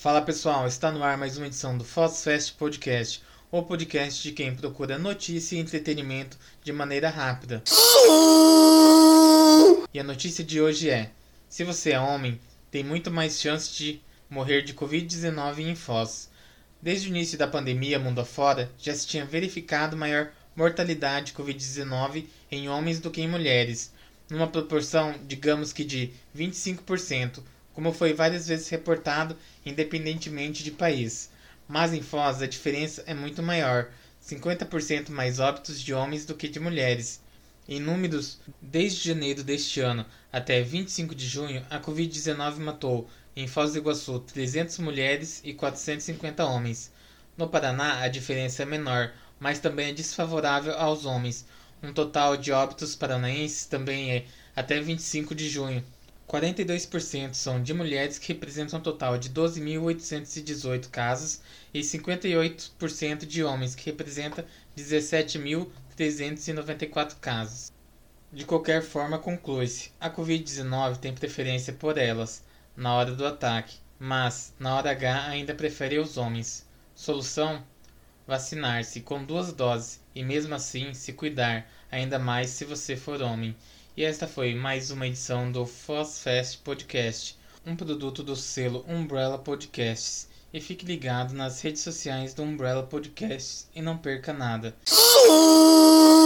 Fala pessoal, está no ar mais uma edição do Fast Podcast, o podcast de quem procura notícia e entretenimento de maneira rápida. E a notícia de hoje é: se você é homem, tem muito mais chance de morrer de Covid-19 em Foz. Desde o início da pandemia mundo afora, já se tinha verificado maior mortalidade de Covid-19 em homens do que em mulheres, numa proporção, digamos que de 25%, como foi várias vezes reportado, independentemente de país. Mas em Foz a diferença é muito maior, 50% mais óbitos de homens do que de mulheres. Em números, desde janeiro deste ano até 25 de junho, a Covid-19 matou em Foz do Iguaçu 300 mulheres e 450 homens. No Paraná, a diferença é menor, mas também é desfavorável aos homens. Um total de óbitos paranaenses também é até 25 de junho. 42% são de mulheres que representam um total de 12.818 casos e 58% de homens que representa 17.394 casos. De qualquer forma, conclui-se: a Covid-19 tem preferência por elas na hora do ataque, mas na hora H ainda prefere os homens. Solução: vacinar-se com duas doses e mesmo assim se cuidar, ainda mais se você for homem. E esta foi mais uma edição do Fast Podcast, um produto do selo Umbrella Podcasts. E fique ligado nas redes sociais do Umbrella Podcasts e não perca nada.